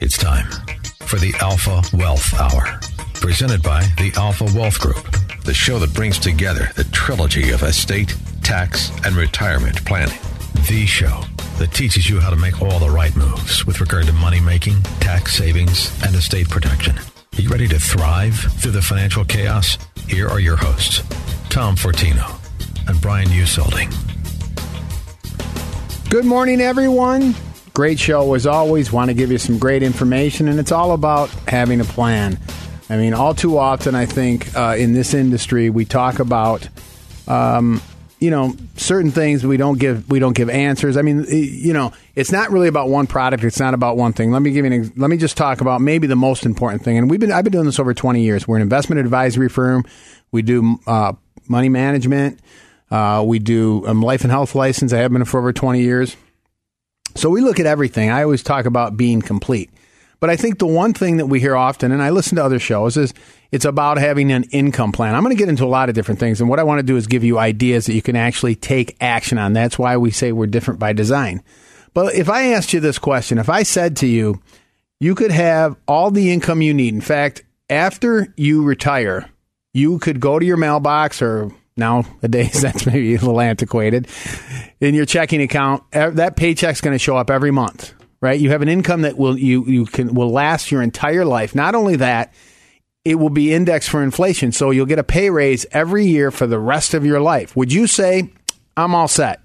It's time for the Alpha Wealth Hour, presented by the Alpha Wealth Group, the show that brings together the trilogy of estate, tax, and retirement planning. The show that teaches you how to make all the right moves with regard to money making, tax savings, and estate protection. Are you ready to thrive through the financial chaos? Here are your hosts, Tom Fortino and Brian Uselding. Good morning, everyone. Great show as always. Want to give you some great information, and it's all about having a plan. I mean, all too often, I think uh, in this industry, we talk about, um, you know, certain things we don't give we don't give answers. I mean, you know, it's not really about one product. It's not about one thing. Let me give you an, let me just talk about maybe the most important thing. And we've been I've been doing this over twenty years. We're an investment advisory firm. We do uh, money management. Uh, we do um, life and health license. I have been for over twenty years. So we look at everything. I always talk about being complete. But I think the one thing that we hear often, and I listen to other shows, is it's about having an income plan. I'm going to get into a lot of different things. And what I want to do is give you ideas that you can actually take action on. That's why we say we're different by design. But if I asked you this question, if I said to you, you could have all the income you need. In fact, after you retire, you could go to your mailbox or nowadays that's maybe a little antiquated in your checking account that paycheck's going to show up every month right? You have an income that will you you can will last your entire life. Not only that it will be indexed for inflation so you'll get a pay raise every year for the rest of your life. Would you say i'm all set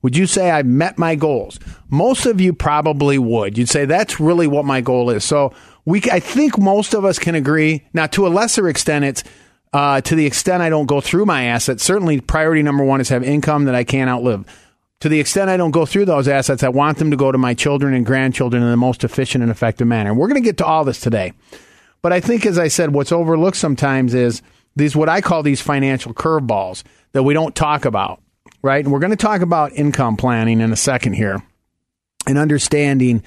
would you say i met my goals most of you probably would. You'd say that's really what my goal is. So we i think most of us can agree now to a lesser extent it's uh, to the extent I don't go through my assets, certainly priority number one is have income that I can't outlive. To the extent I don't go through those assets, I want them to go to my children and grandchildren in the most efficient and effective manner. We're going to get to all this today. But I think, as I said, what's overlooked sometimes is these, what I call these financial curveballs that we don't talk about, right? And we're going to talk about income planning in a second here and understanding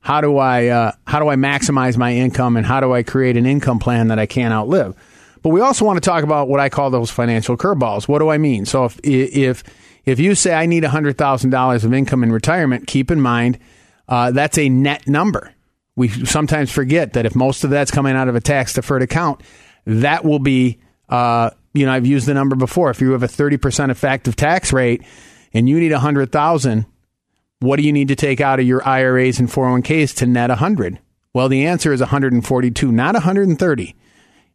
how do I, uh, how do I maximize my income and how do I create an income plan that I can't outlive? But we also want to talk about what I call those financial curveballs. What do I mean? So if if if you say I need hundred thousand dollars of income in retirement, keep in mind uh, that's a net number. We sometimes forget that if most of that's coming out of a tax deferred account, that will be uh, you know I've used the number before. If you have a thirty percent effective tax rate and you need a hundred thousand, what do you need to take out of your IRAs and 401ks to net a hundred? Well, the answer is 142, not 130.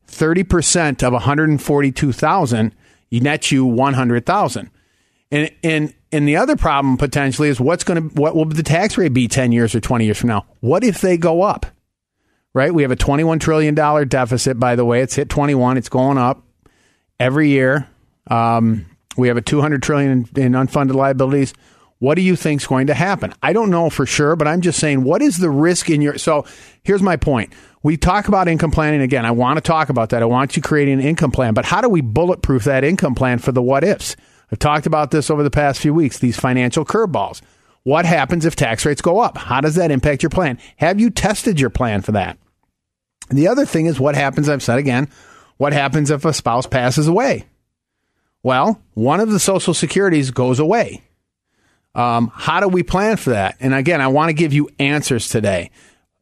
30% of 142,000 nets you 100,000. And and and the other problem potentially is what's going to what will the tax rate be 10 years or 20 years from now? What if they go up? Right? We have a 21 trillion dollar deficit by the way. It's hit 21, it's going up every year. Um, we have a 200 trillion in, in unfunded liabilities. What do you think is going to happen? I don't know for sure, but I'm just saying what is the risk in your So, here's my point we talk about income planning again. I want to talk about that. I want you creating an income plan, but how do we bulletproof that income plan for the what ifs? I've talked about this over the past few weeks, these financial curveballs. What happens if tax rates go up? How does that impact your plan? Have you tested your plan for that? The other thing is what happens, I've said again, what happens if a spouse passes away? Well, one of the social securities goes away. Um, how do we plan for that? And again, I want to give you answers today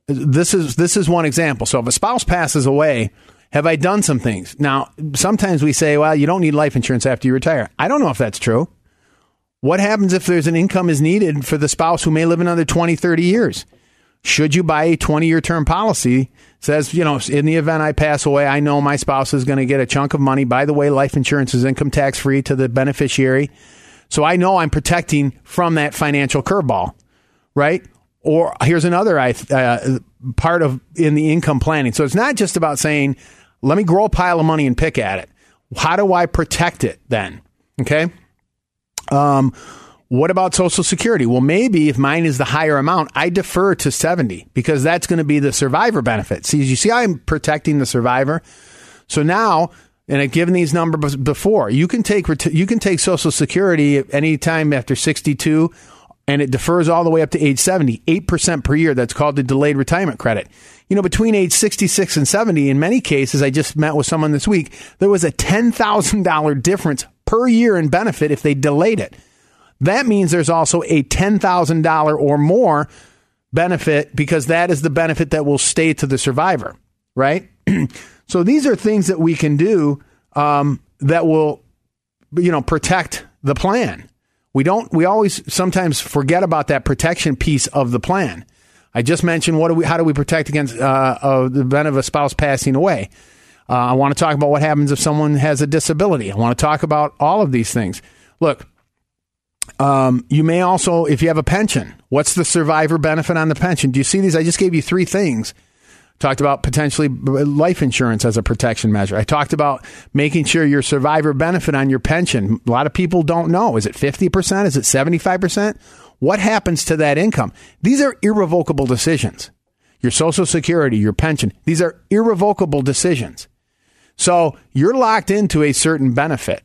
this is this is one example. So if a spouse passes away, have I done some things? Now, sometimes we say, well, you don't need life insurance after you retire. I don't know if that's true. What happens if there's an income is needed for the spouse who may live another 20, 30 years? Should you buy a 20 year term policy? Says, you know, in the event I pass away, I know my spouse is going to get a chunk of money. By the way, life insurance is income tax free to the beneficiary. So I know I'm protecting from that financial curveball, right? Or here's another uh, part of in the income planning. So it's not just about saying, let me grow a pile of money and pick at it. How do I protect it then? Okay. Um, What about Social Security? Well, maybe if mine is the higher amount, I defer to 70 because that's going to be the survivor benefit. See, you see, I'm protecting the survivor. So now, and I've given these numbers before, you can take you can take Social Security anytime after 62, and it defers all the way up to age 70, eight percent per year. That's called the delayed retirement credit. You know, between age 66 and 70, in many cases, I just met with someone this week. There was a ten thousand dollar difference per year in benefit if they delayed it. That means there's also a $10,000 or more benefit because that is the benefit that will stay to the survivor, right? so these are things that we can do um, that will, you know, protect the plan. We don't. We always sometimes forget about that protection piece of the plan. I just mentioned what do we? How do we protect against uh, uh, the event of a spouse passing away? Uh, I want to talk about what happens if someone has a disability. I want to talk about all of these things. Look, um, you may also, if you have a pension, what's the survivor benefit on the pension? Do you see these? I just gave you three things. Talked about potentially life insurance as a protection measure. I talked about making sure your survivor benefit on your pension. A lot of people don't know. Is it 50%? Is it 75%? What happens to that income? These are irrevocable decisions. Your social security, your pension, these are irrevocable decisions. So you're locked into a certain benefit.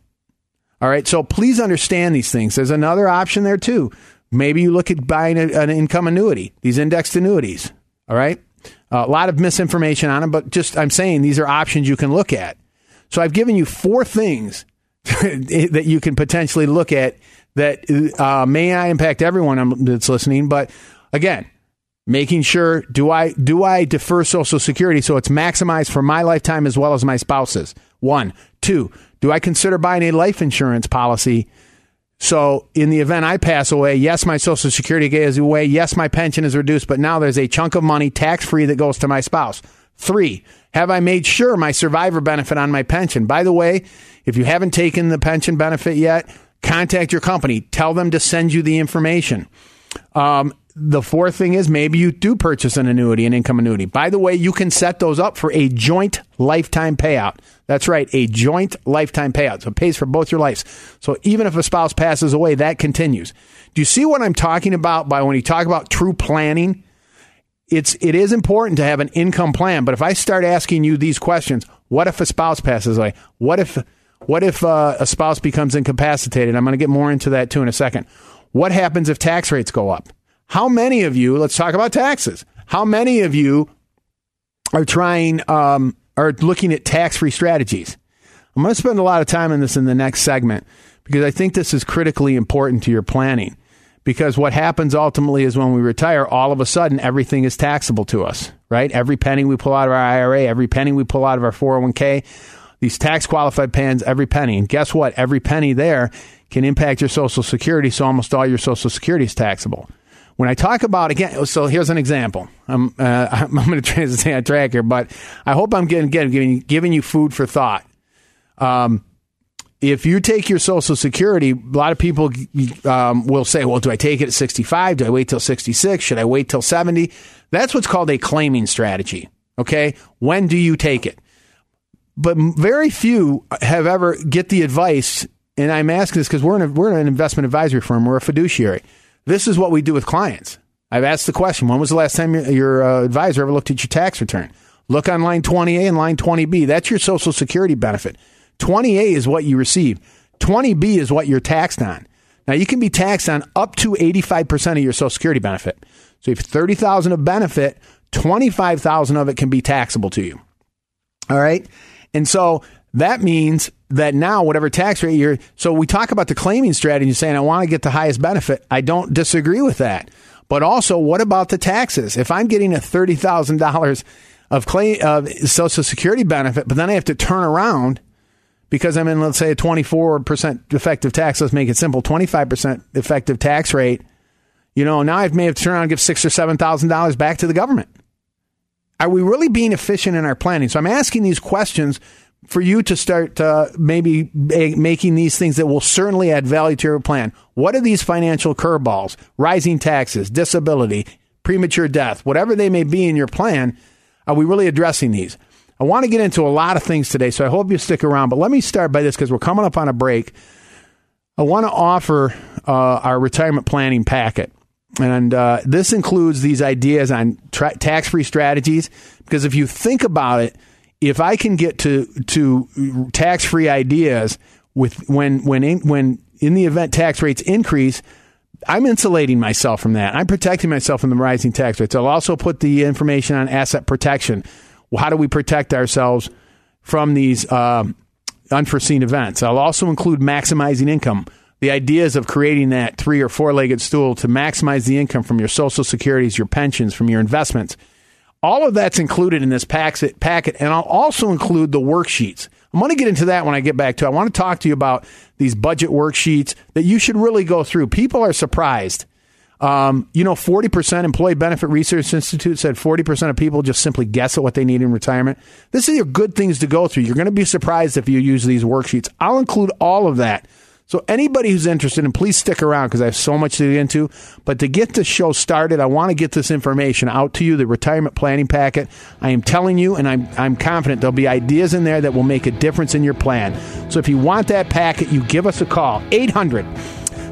All right. So please understand these things. There's another option there too. Maybe you look at buying a, an income annuity, these indexed annuities. All right. A lot of misinformation on them, but just I'm saying these are options you can look at. So I've given you four things that you can potentially look at that uh, may not impact everyone that's listening. But again, making sure do I do I defer Social Security so it's maximized for my lifetime as well as my spouse's? One, two. Do I consider buying a life insurance policy? So, in the event I pass away, yes, my Social Security goes away. Yes, my pension is reduced, but now there's a chunk of money tax free that goes to my spouse. Three, have I made sure my survivor benefit on my pension? By the way, if you haven't taken the pension benefit yet, contact your company. Tell them to send you the information. Um, the fourth thing is maybe you do purchase an annuity, an income annuity. By the way, you can set those up for a joint lifetime payout. That's right, a joint lifetime payout. So it pays for both your lives. So even if a spouse passes away, that continues. Do you see what I'm talking about by when you talk about true planning? It's it is important to have an income plan, but if I start asking you these questions, what if a spouse passes away? What if what if uh, a spouse becomes incapacitated? I'm going to get more into that too in a second. What happens if tax rates go up? How many of you, let's talk about taxes. How many of you are trying, um, are looking at tax free strategies? I'm going to spend a lot of time on this in the next segment because I think this is critically important to your planning. Because what happens ultimately is when we retire, all of a sudden everything is taxable to us, right? Every penny we pull out of our IRA, every penny we pull out of our 401k, these tax qualified plans, every penny. And guess what? Every penny there can impact your Social Security, so almost all your Social Security is taxable. When I talk about again, so here's an example. I'm uh, I'm, going to stay on track here, but I hope I'm getting, getting giving, giving you food for thought. Um, if you take your Social Security, a lot of people um, will say, "Well, do I take it at 65? Do I wait till 66? Should I wait till 70?" That's what's called a claiming strategy. Okay, when do you take it? But very few have ever get the advice, and I'm asking this because we're in a, we're in an investment advisory firm. We're a fiduciary. This is what we do with clients. I've asked the question when was the last time your, your uh, advisor ever looked at your tax return? Look on line 20A and line 20B. That's your Social Security benefit. 20A is what you receive, 20B is what you're taxed on. Now, you can be taxed on up to 85% of your Social Security benefit. So if 30,000 of benefit, 25,000 of it can be taxable to you. All right? And so that means that now whatever tax rate you're so we talk about the claiming strategy saying I want to get the highest benefit. I don't disagree with that. But also what about the taxes? If I'm getting a thirty thousand dollars of claim of social security benefit, but then I have to turn around because I'm in let's say a twenty four percent effective tax, let's make it simple, twenty five percent effective tax rate, you know, now I may have to turn around and give six or seven thousand dollars back to the government. Are we really being efficient in our planning? So I'm asking these questions for you to start uh, maybe making these things that will certainly add value to your plan. What are these financial curveballs? Rising taxes, disability, premature death, whatever they may be in your plan. Are we really addressing these? I want to get into a lot of things today, so I hope you stick around. But let me start by this because we're coming up on a break. I want to offer uh, our retirement planning packet. And uh, this includes these ideas on tra- tax free strategies. Because if you think about it, if I can get to, to tax free ideas with when, when, in, when in the event tax rates increase, I'm insulating myself from that. I'm protecting myself from the rising tax rates. I'll also put the information on asset protection. Well, How do we protect ourselves from these uh, unforeseen events? I'll also include maximizing income. The ideas of creating that three or four legged stool to maximize the income from your social securities, your pensions, from your investments. All of that's included in this packet, and I'll also include the worksheets. I'm going to get into that when I get back to it. I want to talk to you about these budget worksheets that you should really go through. People are surprised. Um, you know, 40% Employee Benefit Research Institute said 40% of people just simply guess at what they need in retirement. This is your good things to go through. You're going to be surprised if you use these worksheets. I'll include all of that so anybody who's interested, and please stick around because I have so much to get into. But to get the show started, I want to get this information out to you, the retirement planning packet. I am telling you, and I'm, I'm confident there'll be ideas in there that will make a difference in your plan. So if you want that packet, you give us a call. 800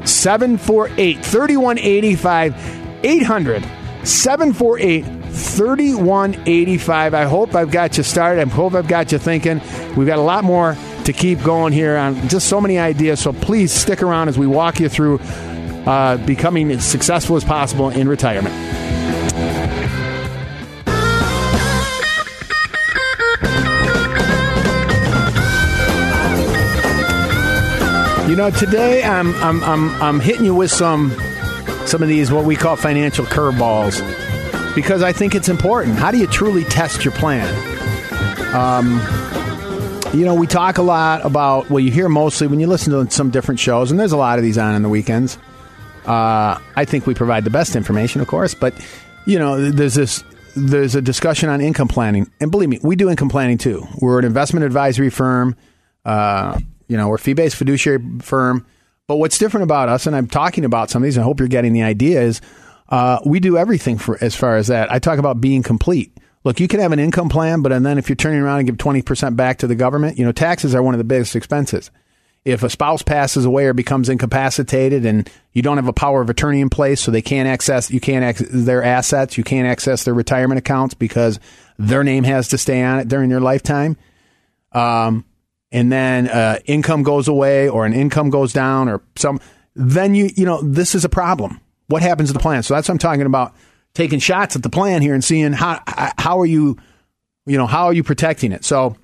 748 3185. 800 748 3185. I hope I've got you started. I hope I've got you thinking. We've got a lot more to keep going here on just so many ideas. So please stick around as we walk you through uh, becoming as successful as possible in retirement. You know, today I'm, I'm, I'm, I'm hitting you with some some of these what we call financial curveballs because I think it's important. How do you truly test your plan? Um, you know, we talk a lot about, well, you hear mostly when you listen to some different shows, and there's a lot of these on in the weekends. Uh, I think we provide the best information, of course, but, you know, there's this. There's a discussion on income planning, and believe me, we do income planning too. We're an investment advisory firm. Uh, you know, we're fee-based fiduciary firm. But what's different about us, and I'm talking about some of these, I hope you're getting the idea, is uh, we do everything for as far as that. I talk about being complete. Look, you can have an income plan, but and then if you're turning around and give 20% back to the government, you know, taxes are one of the biggest expenses. If a spouse passes away or becomes incapacitated and you don't have a power of attorney in place, so they can't access, you can't access their assets, you can't access their retirement accounts because their name has to stay on it during their lifetime. Um, and then uh, income goes away or an income goes down or some, then you, you know, this is a problem. What happens to the plan? So that's what I'm talking about taking shots at the plan here and seeing how how are you, you know, how are you protecting it? So,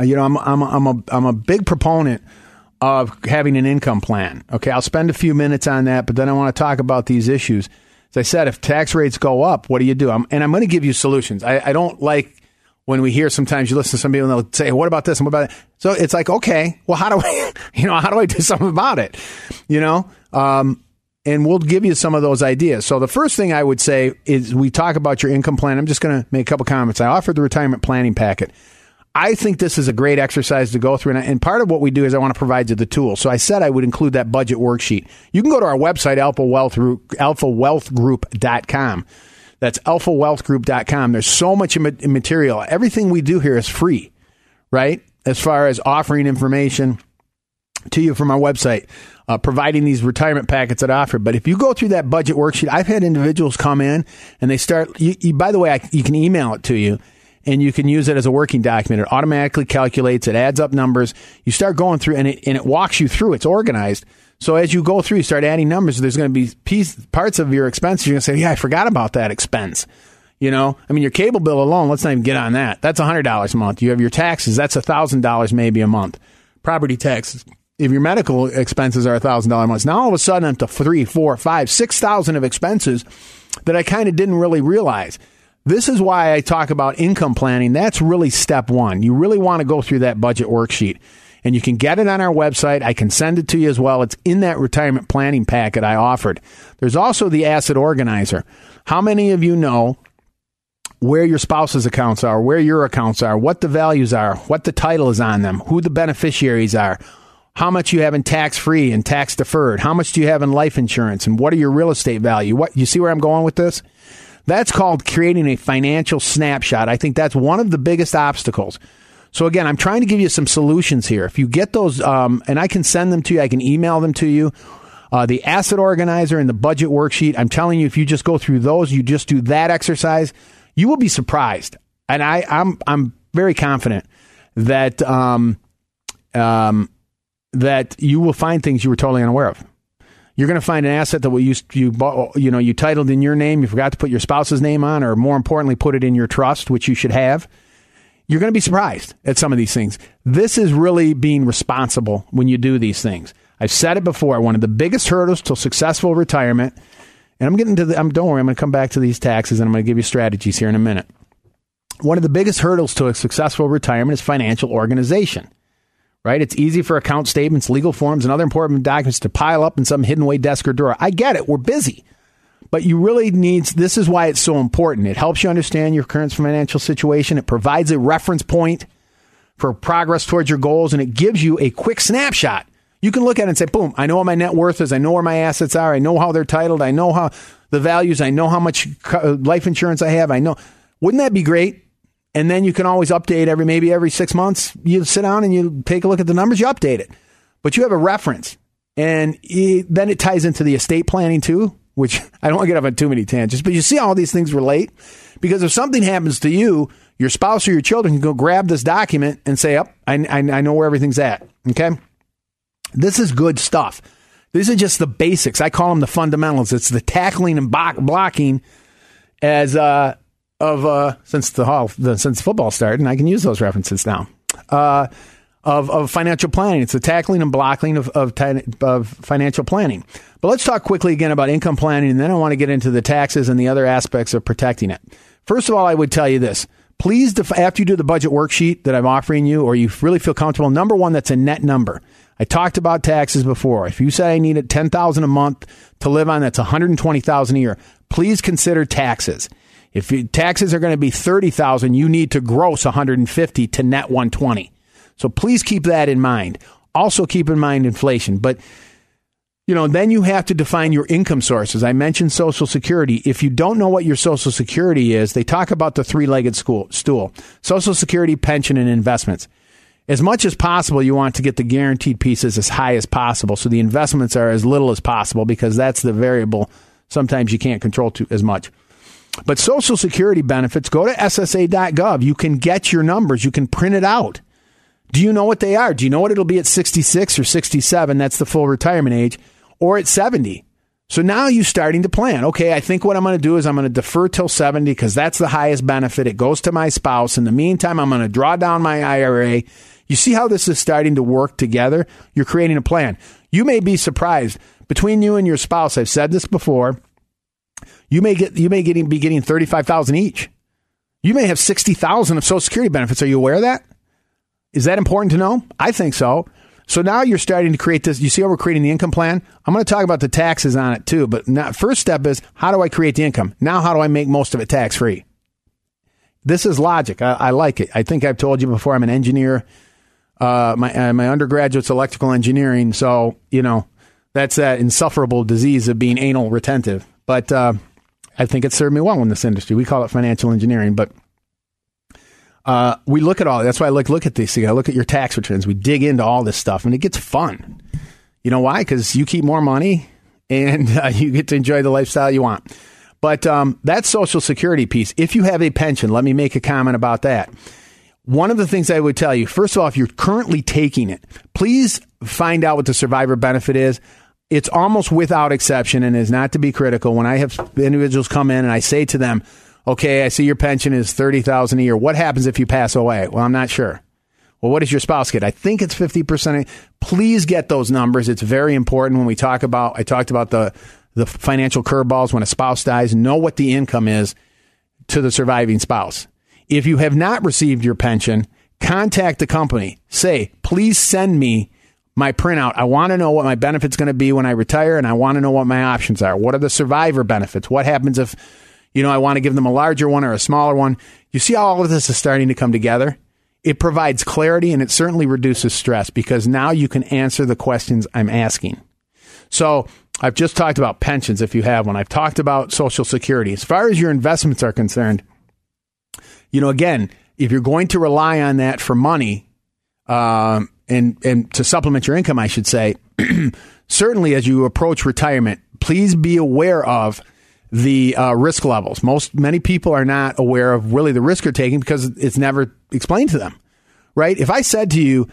you know, I'm I'm I'm a I'm a big proponent of having an income plan. Okay, I'll spend a few minutes on that, but then I want to talk about these issues. As I said, if tax rates go up, what do you do? I'm, and I'm going to give you solutions. I, I don't like when we hear sometimes you listen to some people and they'll say, "What about this and what about that?" So it's like, okay, well, how do I, you know, how do I do something about it? You know, um, and we'll give you some of those ideas. So the first thing I would say is we talk about your income plan. I'm just going to make a couple comments. I offered the retirement planning packet. I think this is a great exercise to go through. And, and part of what we do is I want to provide you the tools. So I said I would include that budget worksheet. You can go to our website, Alpha Wealth, alphawealthgroup.com. That's alphawealthgroup.com. There's so much material. Everything we do here is free, right? As far as offering information to you from our website uh, providing these retirement packets that offer. But if you go through that budget worksheet, I've had individuals come in and they start. You, you, by the way, I, you can email it to you. And you can use it as a working document. It automatically calculates. It adds up numbers. You start going through, and it and it walks you through. It's organized. So as you go through, you start adding numbers. There's going to be piece, parts of your expenses. You're going to say, "Yeah, I forgot about that expense." You know, I mean, your cable bill alone. Let's not even get on that. That's hundred dollars a month. You have your taxes. That's thousand dollars maybe a month. Property taxes if your medical expenses are thousand dollar a month, now all of a sudden I'm to three, four, five, six thousand of expenses that I kind of didn't really realize. This is why I talk about income planning. That's really step one. You really want to go through that budget worksheet. And you can get it on our website. I can send it to you as well. It's in that retirement planning packet I offered. There's also the asset organizer. How many of you know where your spouse's accounts are, where your accounts are, what the values are, what the title is on them, who the beneficiaries are? How much you have in tax free and tax deferred, how much do you have in life insurance, and what are your real estate value? What you see where I'm going with this? That's called creating a financial snapshot. I think that's one of the biggest obstacles. So again, I'm trying to give you some solutions here. If you get those, um, and I can send them to you, I can email them to you. Uh, the asset organizer and the budget worksheet. I'm telling you, if you just go through those, you just do that exercise, you will be surprised. And I, I'm I'm very confident that um, um, that you will find things you were totally unaware of. You're going to find an asset that you you bought, you know you titled in your name. You forgot to put your spouse's name on, or more importantly, put it in your trust, which you should have. You're going to be surprised at some of these things. This is really being responsible when you do these things. I've said it before. One of the biggest hurdles to successful retirement, and I'm getting to the. I'm don't worry. I'm going to come back to these taxes, and I'm going to give you strategies here in a minute. One of the biggest hurdles to a successful retirement is financial organization right? It's easy for account statements, legal forms, and other important documents to pile up in some hidden away desk or drawer. I get it. We're busy. But you really need this is why it's so important. It helps you understand your current financial situation. It provides a reference point for progress towards your goals and it gives you a quick snapshot. You can look at it and say, boom, I know what my net worth is. I know where my assets are. I know how they're titled. I know how the values. I know how much life insurance I have. I know. Wouldn't that be great? And then you can always update every maybe every six months. You sit down and you take a look at the numbers, you update it, but you have a reference, and it, then it ties into the estate planning too. Which I don't want to get off on too many tangents, but you see how all these things relate because if something happens to you, your spouse or your children can go grab this document and say, "Up, oh, I, I, I know where everything's at." Okay, this is good stuff. These are just the basics. I call them the fundamentals. It's the tackling and blocking as uh, of uh, since the hall since football started, and I can use those references now. Uh, of, of financial planning. It's the tackling and blocking of, of, of financial planning. But let's talk quickly again about income planning, and then I want to get into the taxes and the other aspects of protecting it. First of all, I would tell you this. Please, def- after you do the budget worksheet that I'm offering you, or you really feel comfortable, number one, that's a net number. I talked about taxes before. If you say I need ten thousand a month to live on, that's one hundred twenty thousand a year. Please consider taxes. If taxes are going to be 30,000, you need to gross 150 to net 120. So please keep that in mind. Also keep in mind inflation, but you know, then you have to define your income sources. I mentioned Social Security. If you don't know what your Social Security is, they talk about the three-legged stool: Social Security, pension, and investments. As much as possible, you want to get the guaranteed pieces as high as possible, so the investments are as little as possible because that's the variable. Sometimes you can't control as much. But Social Security benefits, go to SSA.gov. You can get your numbers, you can print it out. Do you know what they are? Do you know what it'll be at 66 or 67? That's the full retirement age, or at 70. So now you're starting to plan. Okay, I think what I'm going to do is I'm going to defer till 70 because that's the highest benefit. It goes to my spouse. In the meantime, I'm going to draw down my IRA. You see how this is starting to work together? You're creating a plan. You may be surprised between you and your spouse. I've said this before you may get you may getting, be getting thirty five thousand each. You may have sixty thousand of Social Security benefits. Are you aware of that? Is that important to know? I think so. So now you're starting to create this. You see how we're creating the income plan? I'm going to talk about the taxes on it too. But first step is how do I create the income? Now, how do I make most of it tax free? This is logic. I, I, like it. I think I've told you before. I'm an engineer. Uh, my uh, my undergraduate's electrical engineering. So you know that's that insufferable disease of being anal retentive. But uh, I think it served me well in this industry. We call it financial engineering, but uh, we look at all. That's why I like look at these. I look at your tax returns. We dig into all this stuff, and it gets fun. You know why? Because you keep more money, and uh, you get to enjoy the lifestyle you want. But um, that Social Security piece. If you have a pension, let me make a comment about that. One of the things I would tell you, first of all, if you're currently taking it, please find out what the survivor benefit is it's almost without exception and is not to be critical when I have individuals come in and I say to them, okay, I see your pension is 30,000 a year. What happens if you pass away? Well, I'm not sure. Well, what does your spouse get? I think it's 50%. Please get those numbers. It's very important when we talk about, I talked about the, the financial curveballs when a spouse dies, know what the income is to the surviving spouse. If you have not received your pension, contact the company. Say, please send me my printout. I want to know what my benefit's going to be when I retire, and I want to know what my options are. What are the survivor benefits? What happens if, you know, I want to give them a larger one or a smaller one? You see how all of this is starting to come together? It provides clarity and it certainly reduces stress because now you can answer the questions I'm asking. So I've just talked about pensions if you have one. I've talked about Social Security. As far as your investments are concerned, you know, again, if you're going to rely on that for money um, and and to supplement your income, I should say, certainly as you approach retirement, please be aware of the uh, risk levels. Most many people are not aware of really the risk you're taking because it's never explained to them. Right? If I said to you,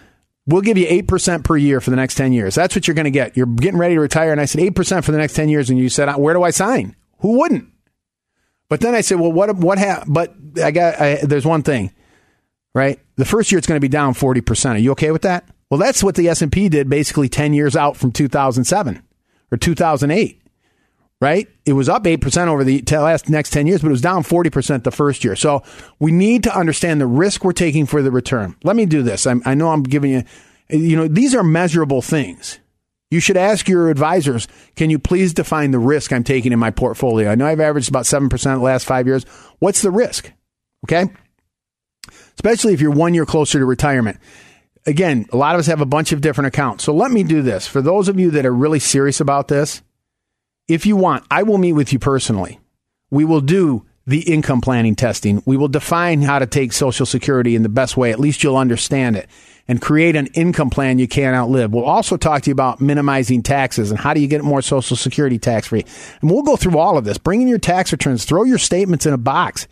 "We'll give you eight percent per year for the next ten years," that's what you're going to get. You're getting ready to retire, and I said eight percent for the next ten years, and you said, "Where do I sign?" Who wouldn't? But then I said, "Well, what? What? Ha- but I got. I, there's one thing, right? The first year it's going to be down forty percent. Are you okay with that?" Well, that's what the S and P did basically ten years out from 2007 or 2008 right? It was up 8% over the last next 10 years, but it was down 40% the first year. So we need to understand the risk we're taking for the return. Let me do this. I'm, i know I'm giving you, you know, these are measurable things. You should ask your advisors, can you please define the risk I'm taking in my portfolio? I know I've averaged about 7% the last five years. What's the risk? Okay. Especially if you're one year closer to retirement. Again, a lot of us have a bunch of different accounts. So let me do this. For those of you that are really serious about this, if you want, I will meet with you personally. We will do the income planning testing. We will define how to take Social Security in the best way. At least you'll understand it and create an income plan you can't outlive. We'll also talk to you about minimizing taxes and how do you get more Social Security tax free. And we'll go through all of this. Bring in your tax returns, throw your statements in a box.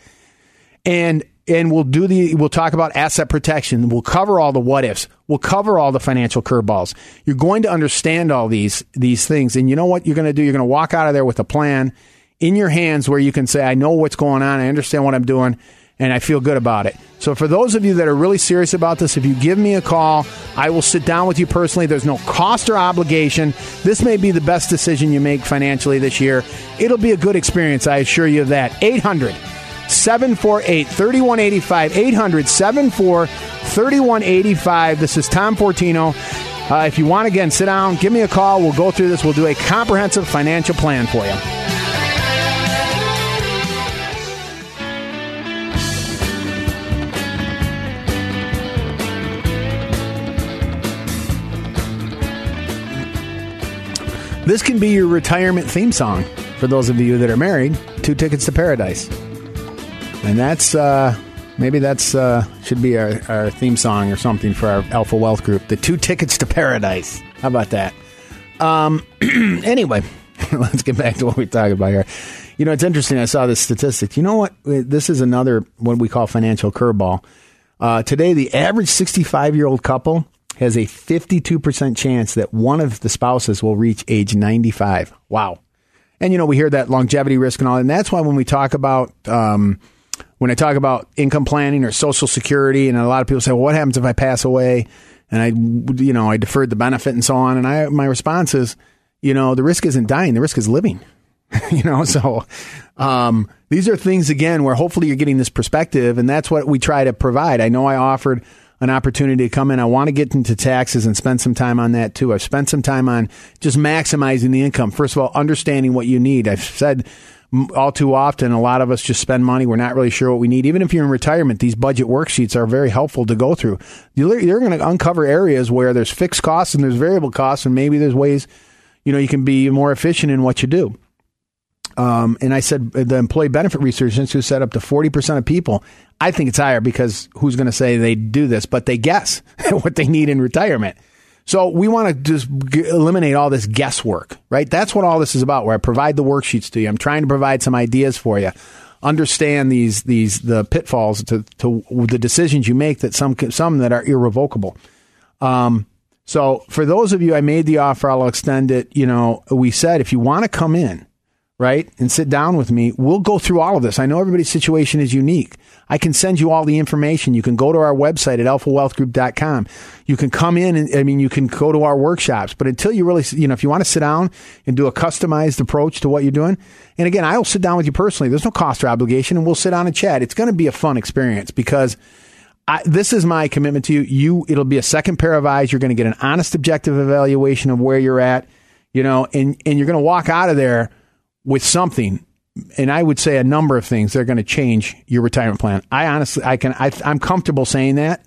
And and we'll do the we'll talk about asset protection. We'll cover all the what ifs. We'll cover all the financial curveballs. You're going to understand all these these things, and you know what you're going to do. You're going to walk out of there with a plan in your hands where you can say, "I know what's going on. I understand what I'm doing." And I feel good about it. So, for those of you that are really serious about this, if you give me a call, I will sit down with you personally. There's no cost or obligation. This may be the best decision you make financially this year. It'll be a good experience, I assure you of that. 800- 748 3185. 800 74 3185. This is Tom Fortino. Uh, if you want, again, sit down, give me a call. We'll go through this. We'll do a comprehensive financial plan for you. This can be your retirement theme song for those of you that are married. Two tickets to paradise and that's uh, maybe that's uh, should be our, our theme song or something for our Alpha Wealth Group. The two tickets to paradise. How about that? Um, anyway, let's get back to what we're talking about here. You know, it's interesting. I saw this statistic. You know what? This is another what we call financial curveball. Uh, today, the average 65 year old couple has a 52% chance that one of the spouses will reach age 95. Wow. And, you know, we hear that longevity risk and all, and that's why when we talk about, um, when I talk about income planning or social security, and a lot of people say, well, what happens if I pass away? And I, you know, I deferred the benefit and so on. And I, my response is, you know, the risk isn't dying. The risk is living, you know, so, um, these are things again where hopefully you're getting this perspective and that's what we try to provide. I know I offered an opportunity to come in. I want to get into taxes and spend some time on that too. I've spent some time on just maximizing the income. First of all, understanding what you need. I've said all too often, a lot of us just spend money. We're not really sure what we need. Even if you're in retirement, these budget worksheets are very helpful to go through. You're going to uncover areas where there's fixed costs and there's variable costs, and maybe there's ways, you know, you can be more efficient in what you do. Um, and I said the Employee Benefit Research Institute said up to 40% of people. I think it's higher because who's going to say they do this, but they guess what they need in retirement. So we want to just eliminate all this guesswork, right? That's what all this is about. Where I provide the worksheets to you. I'm trying to provide some ideas for you. Understand these these the pitfalls to to the decisions you make that some some that are irrevocable. Um, so for those of you, I made the offer. I'll extend it. You know, we said if you want to come in, right, and sit down with me, we'll go through all of this. I know everybody's situation is unique. I can send you all the information. You can go to our website at alphawealthgroup.com. You can come in and, I mean, you can go to our workshops, but until you really, you know, if you want to sit down and do a customized approach to what you're doing, and again, I'll sit down with you personally. There's no cost or obligation and we'll sit down and chat. It's going to be a fun experience because I, this is my commitment to you. You, it'll be a second pair of eyes. You're going to get an honest, objective evaluation of where you're at, you know, and, and you're going to walk out of there with something and I would say a number of things that are going to change your retirement plan. I honestly, I can, I, am comfortable saying that.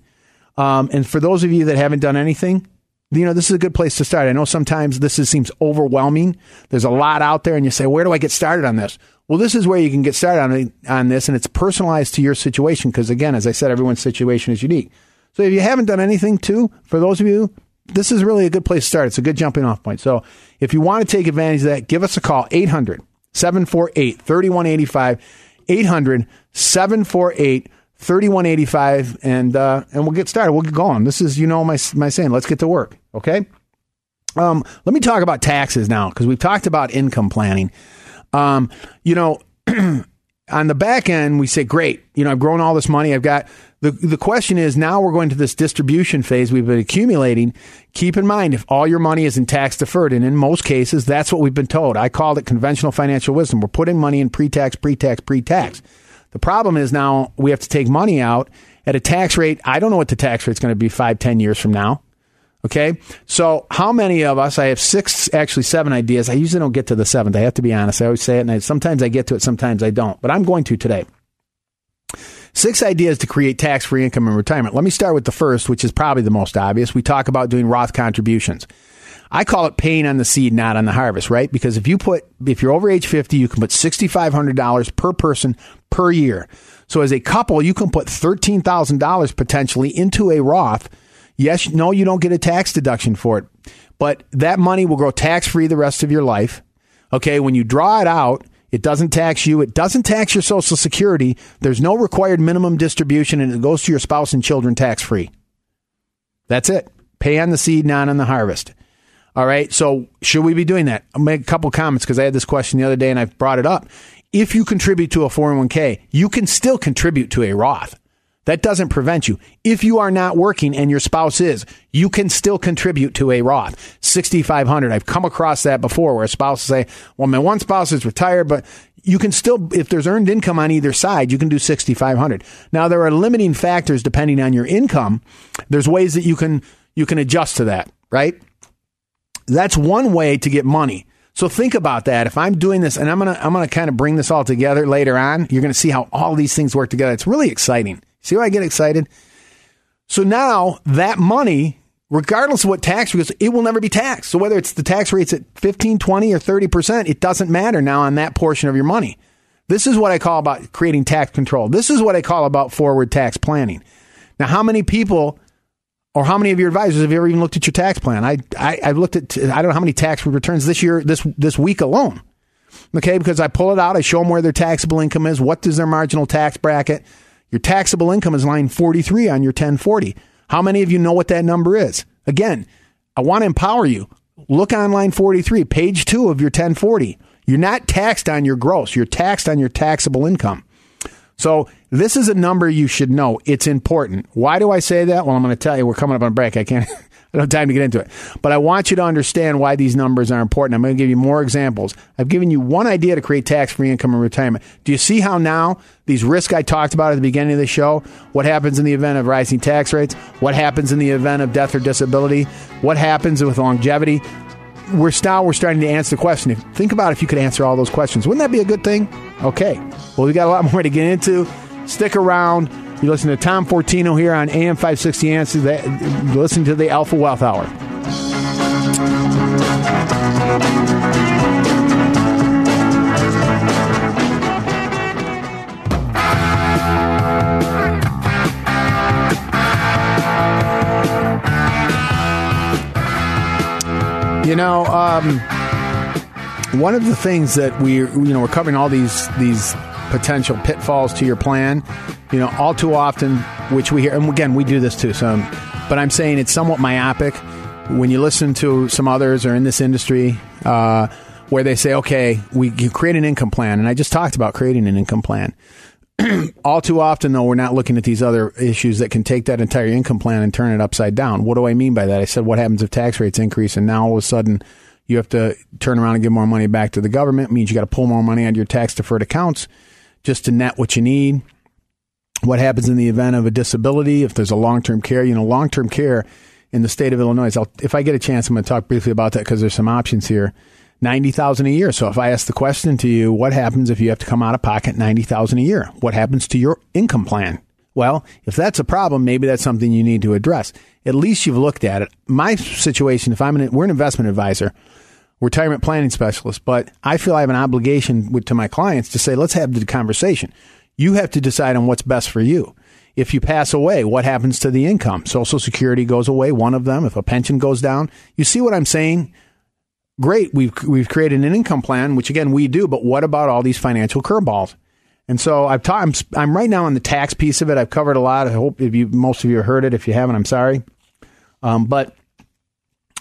Um, and for those of you that haven't done anything, you know, this is a good place to start. I know sometimes this is, seems overwhelming. There's a lot out there, and you say, where do I get started on this? Well, this is where you can get started on, on this, and it's personalized to your situation because, again, as I said, everyone's situation is unique. So if you haven't done anything, too, for those of you, this is really a good place to start. It's a good jumping off point. So if you want to take advantage of that, give us a call 800 748 3185. 800 748 3185 and uh, and we'll get started. We'll get going. This is you know my my saying, let's get to work, okay? Um, let me talk about taxes now because we've talked about income planning. Um, you know, on the back end, we say, great, you know, I've grown all this money. I've got the, the question is now we're going to this distribution phase we've been accumulating. Keep in mind, if all your money is in tax deferred, and in most cases, that's what we've been told. I called it conventional financial wisdom. We're putting money in pre tax, pre tax, pre tax. The problem is now we have to take money out at a tax rate. I don't know what the tax rate is going to be five, ten years from now. Okay. So how many of us, I have six, actually seven ideas. I usually don't get to the seventh. I have to be honest. I always say it and I, sometimes I get to it, sometimes I don't, but I'm going to today. Six ideas to create tax free income in retirement. Let me start with the first, which is probably the most obvious. We talk about doing Roth contributions. I call it paying on the seed, not on the harvest, right? Because if you put, if you're over age 50, you can put $6,500 per person per year. So as a couple, you can put $13,000 potentially into a Roth. Yes, no, you don't get a tax deduction for it, but that money will grow tax free the rest of your life. Okay. When you draw it out, it doesn't tax you. It doesn't tax your social security. There's no required minimum distribution and it goes to your spouse and children tax free. That's it. Pay on the seed, not on the harvest. All right. So should we be doing that? I'll make a couple comments because I had this question the other day and I've brought it up. If you contribute to a 401k, you can still contribute to a Roth. That doesn't prevent you. If you are not working and your spouse is, you can still contribute to a Roth. 6,500. I've come across that before where a spouse say, well, my one spouse is retired, but you can still, if there's earned income on either side, you can do 6,500. Now there are limiting factors depending on your income. There's ways that you can, you can adjust to that, right? That's one way to get money. So think about that. If I'm doing this and I'm going to, I'm going to kind of bring this all together later on, you're going to see how all these things work together. It's really exciting. See why I get excited? So now that money, regardless of what tax, because it will never be taxed. So whether it's the tax rates at 15, 20 or 30%, it doesn't matter now on that portion of your money. This is what I call about creating tax control. This is what I call about forward tax planning. Now, how many people or how many of your advisors have you ever even looked at your tax plan? I, I I've looked at I don't know how many tax returns this year this this week alone. Okay, because I pull it out, I show them where their taxable income is, what is their marginal tax bracket. Your taxable income is line 43 on your 1040. How many of you know what that number is? Again, I want to empower you. Look on line 43, page 2 of your 1040. You're not taxed on your gross, you're taxed on your taxable income. So this is a number you should know. It's important. Why do I say that? Well, I'm going to tell you. We're coming up on break. I can't. I don't have time to get into it. But I want you to understand why these numbers are important. I'm going to give you more examples. I've given you one idea to create tax free income in retirement. Do you see how now these risks I talked about at the beginning of the show, what happens in the event of rising tax rates, what happens in the event of death or disability, what happens with longevity, we're now we're starting to answer the question. Think about if you could answer all those questions. Wouldn't that be a good thing? Okay. Well, we got a lot more to get into. Stick around. You listen to Tom Fortino here on AM 560 Answer. Listen to the Alpha Wealth Hour. You know, um, one of the things that we, you know, we're covering all these these potential pitfalls to your plan. You know, all too often, which we hear, and again, we do this too. So, but I'm saying it's somewhat myopic when you listen to some others or in this industry uh, where they say, "Okay, we you create an income plan," and I just talked about creating an income plan. all too often, though, we're not looking at these other issues that can take that entire income plan and turn it upside down. What do I mean by that? I said, what happens if tax rates increase and now all of a sudden you have to turn around and give more money back to the government? It means you got to pull more money out of your tax deferred accounts just to net what you need. What happens in the event of a disability? If there's a long term care, you know, long term care in the state of Illinois. I'll, if I get a chance, I'm going to talk briefly about that because there's some options here. Ninety thousand a year. So if I ask the question to you, what happens if you have to come out of pocket ninety thousand a year? What happens to your income plan? Well, if that's a problem, maybe that's something you need to address. At least you've looked at it. My situation, if I'm an, we're an investment advisor, retirement planning specialist, but I feel I have an obligation with, to my clients to say, let's have the conversation. You have to decide on what's best for you. If you pass away, what happens to the income? Social Security goes away, one of them. If a pension goes down, you see what I'm saying? Great, we've we've created an income plan, which again we do. But what about all these financial curveballs? And so I've ta- I'm, I'm right now on the tax piece of it. I've covered a lot. I hope if you most of you heard it. If you haven't, I'm sorry. Um, but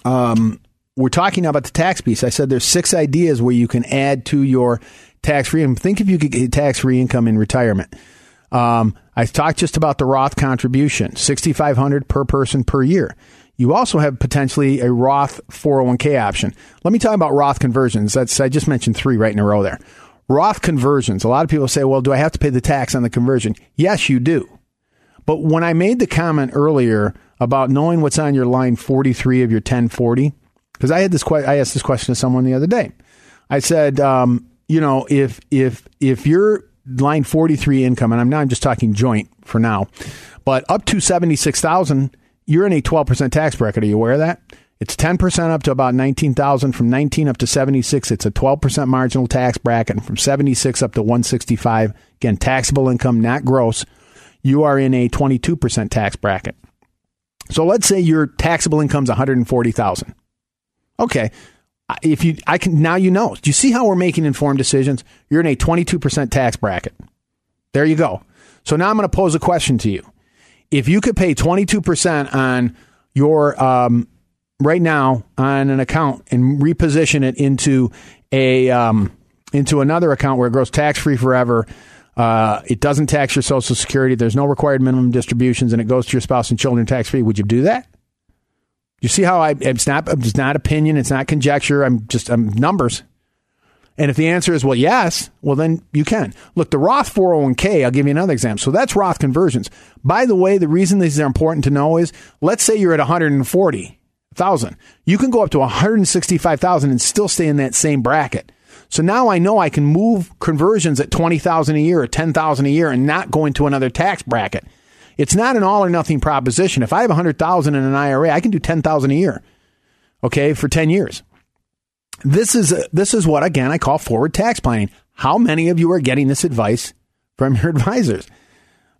um, we're talking about the tax piece. I said there's six ideas where you can add to your tax free income. Think if you could get tax free income in retirement. Um, I talked just about the Roth contribution, 6500 per person per year. You also have potentially a Roth 401k option. Let me talk about Roth conversions. That's I just mentioned three right in a row there. Roth conversions. A lot of people say, "Well, do I have to pay the tax on the conversion?" Yes, you do. But when I made the comment earlier about knowing what's on your line 43 of your 1040, because I had this que- I asked this question to someone the other day. I said, um, you know, if if if your line 43 income, and I'm not just talking joint for now, but up to 76,000, you're in a 12% tax bracket. Are you aware of that? It's 10% up to about 19,000. From 19 up to 76, it's a 12% marginal tax bracket. And from 76 up to 165, again, taxable income, not gross, you are in a 22% tax bracket. So let's say your taxable income's 140,000. Okay. If you, I can, now you know. Do you see how we're making informed decisions? You're in a 22% tax bracket. There you go. So now I'm going to pose a question to you. If you could pay 22% on your, um, right now on an account and reposition it into a, um, into another account where it grows tax free forever, uh, it doesn't tax your Social Security. There's no required minimum distributions, and it goes to your spouse and children tax free. Would you do that? You see how I? It's not. It's not opinion. It's not conjecture. I'm just. I'm numbers. And if the answer is well, yes, well then you can look the Roth 401k. I'll give you another example. So that's Roth conversions. By the way, the reason these are important to know is let's say you're at 140 thousand. You can go up to 165,000 and still stay in that same bracket. So now I know I can move conversions at 20,000 a year or 10,000 a year and not go into another tax bracket. It's not an all or nothing proposition. If I have 100,000 in an IRA, I can do 10,000 a year. Okay, for 10 years. This is this is what again I call forward tax planning. How many of you are getting this advice from your advisors?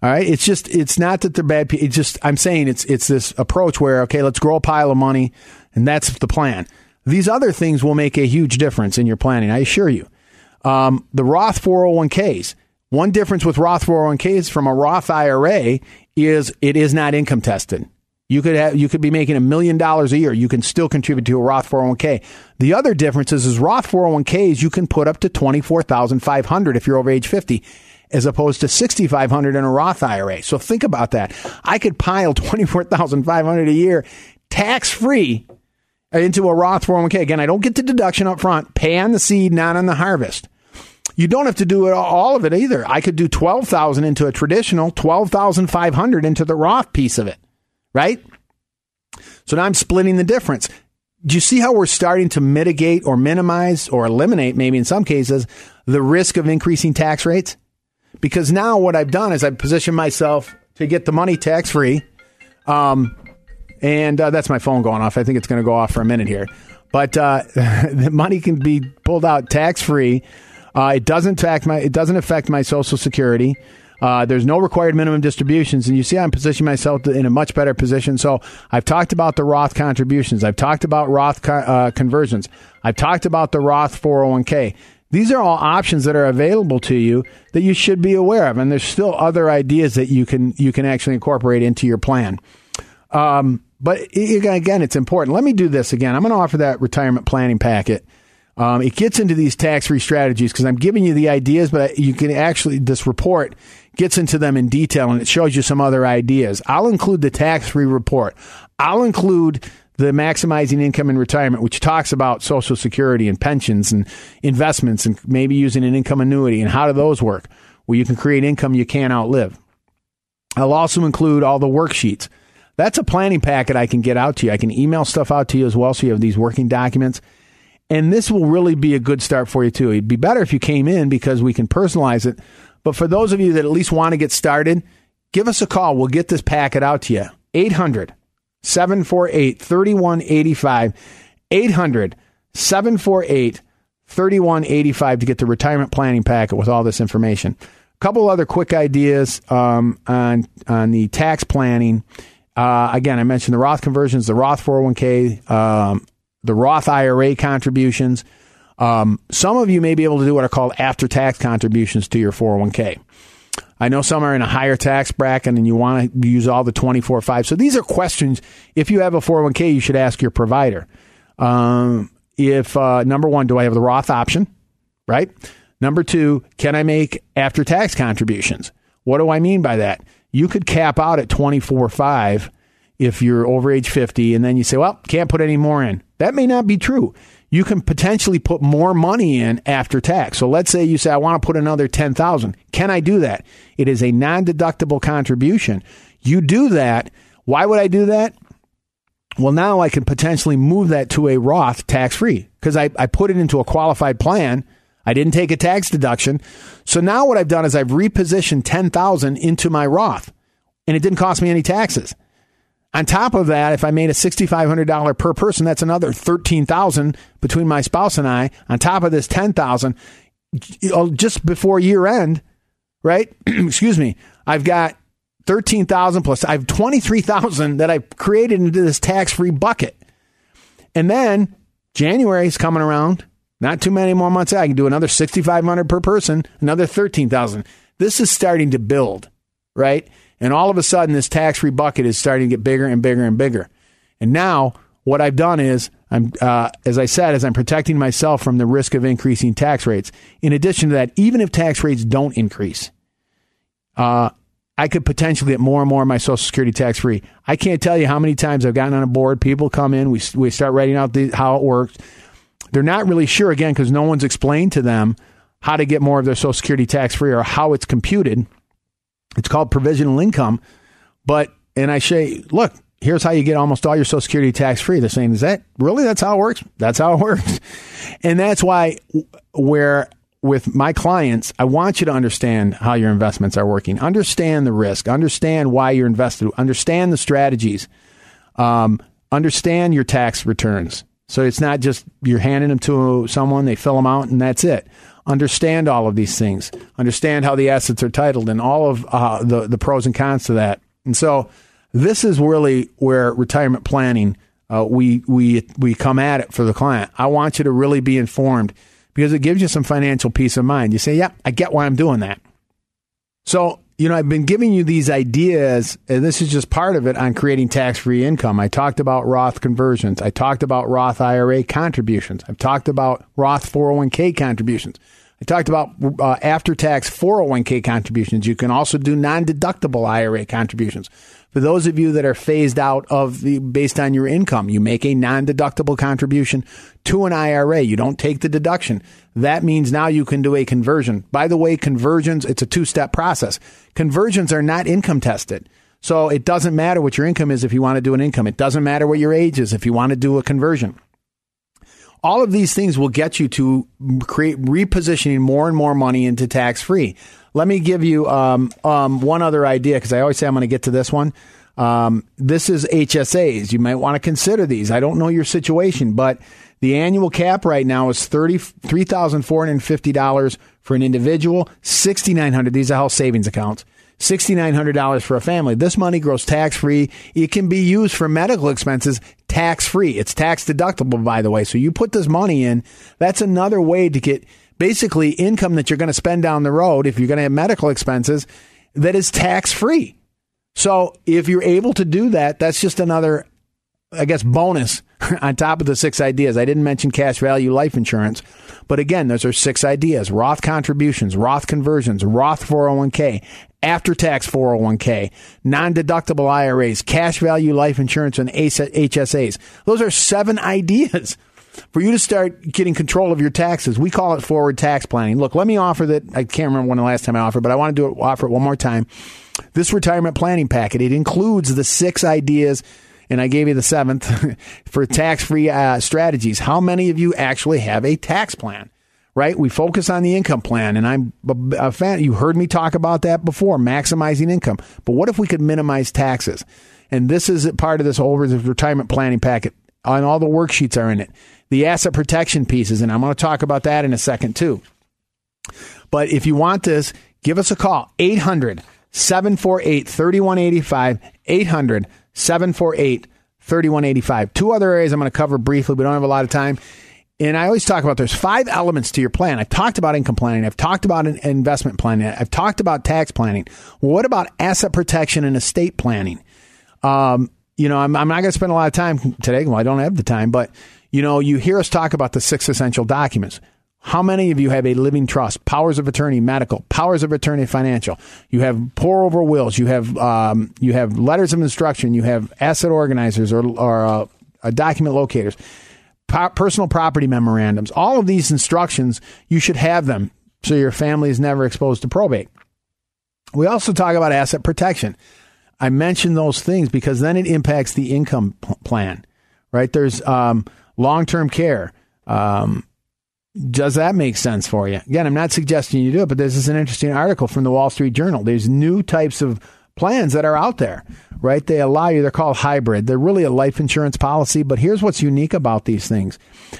All right, it's just it's not that they're bad. People. It's just I'm saying it's it's this approach where okay, let's grow a pile of money, and that's the plan. These other things will make a huge difference in your planning. I assure you. Um, the Roth 401ks. One difference with Roth 401ks from a Roth IRA is it is not income tested. You could have you could be making a million dollars a year. You can still contribute to a Roth 401k. The other difference is, is Roth 401ks you can put up to twenty four thousand five hundred if you're over age fifty, as opposed to sixty five hundred in a Roth IRA. So think about that. I could pile twenty four thousand five hundred a year tax free into a Roth 401k. Again, I don't get the deduction up front. Pay on the seed, not on the harvest. You don't have to do all of it either. I could do 12,000 into a traditional, 12,500 into the Roth piece of it, right? So now I'm splitting the difference. Do you see how we're starting to mitigate or minimize or eliminate, maybe in some cases, the risk of increasing tax rates? Because now what I've done is I've positioned myself to get the money tax free. Um, and uh, that's my phone going off. I think it's going to go off for a minute here. But uh, the money can be pulled out tax free. Uh, it doesn't affect my it doesn't affect my Social Security. Uh, there's no required minimum distributions, and you see, I'm positioning myself in a much better position. So I've talked about the Roth contributions. I've talked about Roth co- uh, conversions. I've talked about the Roth 401k. These are all options that are available to you that you should be aware of, and there's still other ideas that you can you can actually incorporate into your plan. Um, but again, it's important. Let me do this again. I'm going to offer that retirement planning packet. Um, it gets into these tax free strategies because I'm giving you the ideas, but you can actually, this report gets into them in detail and it shows you some other ideas. I'll include the tax free report. I'll include the maximizing income in retirement, which talks about social security and pensions and investments and maybe using an income annuity and how do those work where you can create income you can't outlive. I'll also include all the worksheets that's a planning packet I can get out to you. I can email stuff out to you as well so you have these working documents. And this will really be a good start for you too. It'd be better if you came in because we can personalize it. But for those of you that at least want to get started, give us a call. We'll get this packet out to you. 800 748 3185. 800 748 3185 to get the retirement planning packet with all this information. A couple other quick ideas um, on, on the tax planning. Uh, again, I mentioned the Roth conversions, the Roth 401k, um, the Roth IRA contributions. Um, some of you may be able to do what are called after tax contributions to your 401k. I know some are in a higher tax bracket and you want to use all the 24 5. So these are questions. If you have a 401k, you should ask your provider. Um, if, uh, number one, do I have the Roth option? Right? Number two, can I make after tax contributions? What do I mean by that? You could cap out at 24 5 if you're over age 50, and then you say, well, can't put any more in. That may not be true you can potentially put more money in after tax. So let's say you say, I want to put another 10,000. Can I do that? It is a non-deductible contribution. You do that. Why would I do that? Well, now I can potentially move that to a Roth tax free because I, I put it into a qualified plan. I didn't take a tax deduction. So now what I've done is I've repositioned 10,000 into my Roth and it didn't cost me any taxes. On top of that, if I made a $6,500 per person, that's another 13,000 between my spouse and I. On top of this 10,000, just before year end, right? Excuse me. I've got 13,000 plus I have 23,000 that I've created into this tax-free bucket. And then January is coming around. Not too many more months. I can do another 6,500 per person, another 13,000. This is starting to build, right? And all of a sudden, this tax free bucket is starting to get bigger and bigger and bigger. And now, what I've done is, I'm, uh, as I said, is I'm protecting myself from the risk of increasing tax rates. In addition to that, even if tax rates don't increase, uh, I could potentially get more and more of my Social Security tax free. I can't tell you how many times I've gotten on a board. People come in, we we start writing out the, how it works. They're not really sure again because no one's explained to them how to get more of their Social Security tax free or how it's computed. It's called provisional income. But, and I say, look, here's how you get almost all your Social Security tax free. They're saying, is that really? That's how it works? That's how it works. And that's why, where with my clients, I want you to understand how your investments are working. Understand the risk. Understand why you're invested. Understand the strategies. Um, understand your tax returns. So it's not just you're handing them to someone, they fill them out, and that's it understand all of these things, understand how the assets are titled, and all of uh, the the pros and cons to that. And so, this is really where retirement planning uh, we we we come at it for the client. I want you to really be informed because it gives you some financial peace of mind. You say, "Yeah, I get why I'm doing that." So you know, I've been giving you these ideas, and this is just part of it on creating tax free income. I talked about Roth conversions. I talked about Roth IRA contributions. I've talked about Roth 401k contributions. I talked about uh, after tax 401k contributions. You can also do non deductible IRA contributions. For those of you that are phased out of the based on your income, you make a non deductible contribution to an IRA. You don't take the deduction. That means now you can do a conversion. By the way, conversions, it's a two step process. Conversions are not income tested. So it doesn't matter what your income is if you want to do an income. It doesn't matter what your age is if you want to do a conversion all of these things will get you to create repositioning more and more money into tax free. Let me give you um, um, one other idea because I always say I'm going to get to this one. Um, this is HSAs. You might want to consider these. I don't know your situation, but the annual cap right now is thirty three thousand four hundred fifty dollars for an individual, sixty nine hundred. These are health savings accounts. $6,900 for a family. This money grows tax free. It can be used for medical expenses tax free. It's tax deductible, by the way. So you put this money in. That's another way to get basically income that you're going to spend down the road if you're going to have medical expenses that is tax free. So if you're able to do that, that's just another, I guess, bonus on top of the six ideas. I didn't mention cash value life insurance, but again, those are six ideas Roth contributions, Roth conversions, Roth 401k, after tax 401k, non deductible IRAs, cash value life insurance, and HSAs. Those are seven ideas for you to start getting control of your taxes. We call it forward tax planning. Look, let me offer that. I can't remember when the last time I offered, but I want to do it, offer it one more time. This retirement planning packet, it includes the six ideas and I gave you the seventh for tax free uh, strategies. How many of you actually have a tax plan? right? We focus on the income plan, and I'm a fan. You heard me talk about that before, maximizing income. But what if we could minimize taxes? And this is part of this whole retirement planning packet. And all the worksheets are in it. The asset protection pieces, and I'm going to talk about that in a second too. But if you want this, give us a call 800 748 3185. 800 748 3185. Two other areas I'm going to cover briefly. We don't have a lot of time. And I always talk about there's five elements to your plan. I've talked about income planning. I've talked about an investment planning. I've talked about tax planning. what about asset protection and estate planning? Um, you know, I'm, I'm not going to spend a lot of time today. Well, I don't have the time, but you know, you hear us talk about the six essential documents. How many of you have a living trust, powers of attorney, medical, powers of attorney, financial? You have pour over wills. You have um, you have letters of instruction. You have asset organizers or, or uh, document locators, po- personal property memorandums. All of these instructions you should have them so your family is never exposed to probate. We also talk about asset protection. I mention those things because then it impacts the income p- plan, right? There's um, long term care. Um, does that make sense for you? Again, I'm not suggesting you do it, but this is an interesting article from the Wall Street Journal. There's new types of plans that are out there, right? They allow you, they're called hybrid. They're really a life insurance policy, but here's what's unique about these things.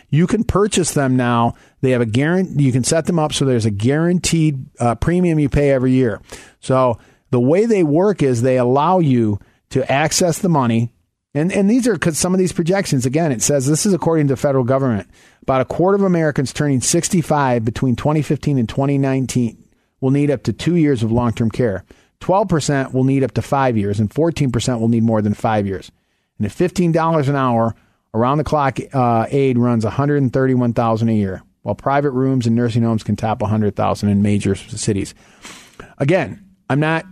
You can purchase them now. They have a guarantee, you can set them up so there's a guaranteed uh, premium you pay every year. So the way they work is they allow you to access the money and and these are because some of these projections again it says this is according to federal government about a quarter of Americans turning 65 between 2015 and 2019 will need up to 2 years of long-term care. 12% will need up to 5 years and 14% will need more than 5 years. And at $15 an hour, around the clock uh, aid runs 131,000 a year, while private rooms and nursing homes can top 100,000 in major cities. Again, I'm not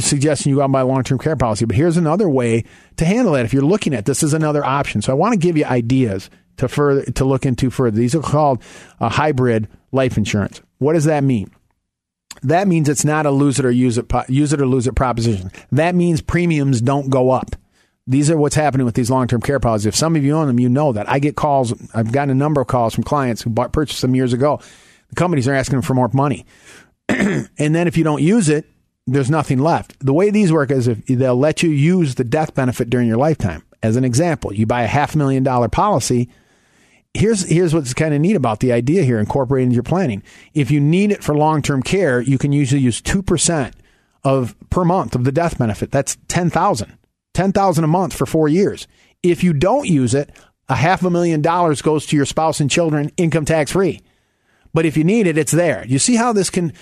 suggesting you go out buy a long term care policy. But here's another way to handle that. If you're looking at this is another option. So I want to give you ideas to further to look into further. These are called a hybrid life insurance. What does that mean? That means it's not a lose it or use it use it or lose it proposition. That means premiums don't go up. These are what's happening with these long term care policies. If some of you own them, you know that. I get calls. I've gotten a number of calls from clients who bought, purchased them years ago. The companies are asking for more money. and then if you don't use it, there's nothing left. The way these work is if they'll let you use the death benefit during your lifetime. As an example, you buy a half million dollar policy. Here's here's what's kind of neat about the idea here, incorporating into your planning. If you need it for long term care, you can usually use two percent of per month of the death benefit. That's ten thousand. Ten thousand a month for four years. If you don't use it, a half a million dollars goes to your spouse and children income tax free. But if you need it, it's there. You see how this can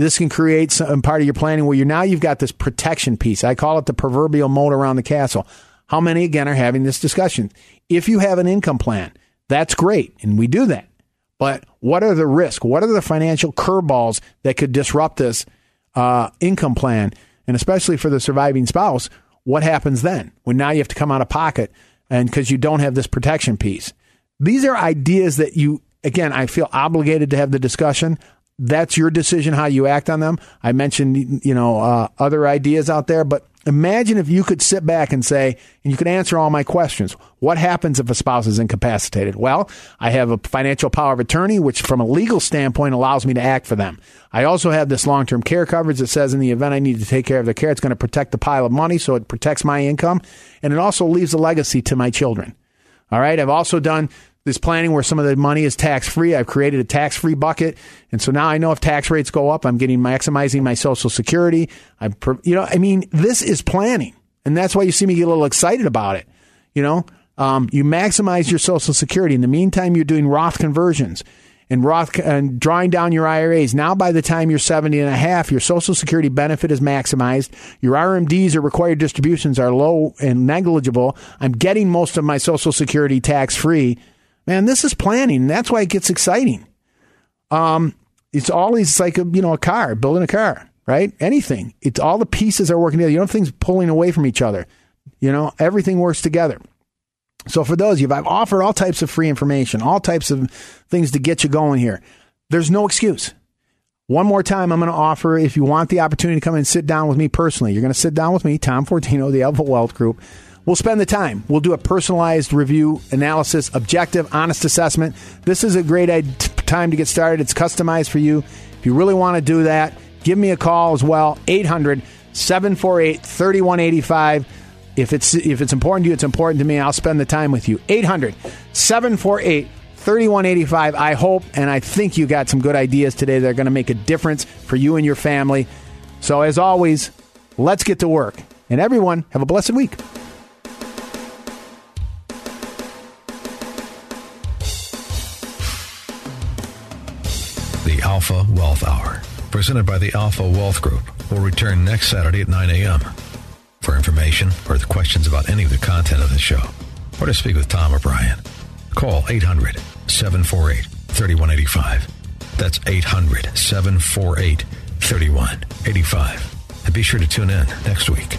this can create some part of your planning where you now you've got this protection piece. I call it the proverbial moat around the castle. How many again are having this discussion? If you have an income plan, that's great, and we do that. But what are the risks? What are the financial curveballs that could disrupt this uh, income plan? And especially for the surviving spouse, what happens then when now you have to come out of pocket and because you don't have this protection piece? These are ideas that you, again, I feel obligated to have the discussion that's your decision how you act on them. I mentioned, you know, uh, other ideas out there, but imagine if you could sit back and say, and you could answer all my questions. What happens if a spouse is incapacitated? Well, I have a financial power of attorney, which from a legal standpoint allows me to act for them. I also have this long term care coverage that says in the event I need to take care of the care, it's going to protect the pile of money, so it protects my income, and it also leaves a legacy to my children. All right. I've also done this planning where some of the money is tax free. I've created a tax free bucket, and so now I know if tax rates go up, I'm getting maximizing my Social Security. I'm, you know, I mean, this is planning, and that's why you see me get a little excited about it. You know, um, you maximize your Social Security. In the meantime, you're doing Roth conversions and Roth and drawing down your IRAs. Now, by the time you're 70 and a half, your Social Security benefit is maximized. Your RMDs or required distributions are low and negligible. I'm getting most of my Social Security tax free Man, this is planning. That's why it gets exciting. Um, it's always like a you know a car, building a car, right? Anything. It's all the pieces are working together. You don't things pulling away from each other. You know, everything works together. So for those of you, I've offered all types of free information, all types of things to get you going here. There's no excuse. One more time, I'm going to offer if you want the opportunity to come and sit down with me personally, you're going to sit down with me, Tom Fortino, the Alpha Wealth Group. We'll spend the time. We'll do a personalized review, analysis, objective, honest assessment. This is a great time to get started. It's customized for you. If you really want to do that, give me a call as well. 800 748 3185. If it's if it's important to you, it's important to me. I'll spend the time with you. 800 748 3185. I hope and I think you got some good ideas today that are going to make a difference for you and your family. So, as always, let's get to work. And everyone, have a blessed week. The Alpha Wealth Hour, presented by the Alpha Wealth Group, will return next Saturday at 9 a.m. For information or the questions about any of the content of the show, or to speak with Tom O'Brien, call 800 748 3185. That's 800 748 3185. And be sure to tune in next week.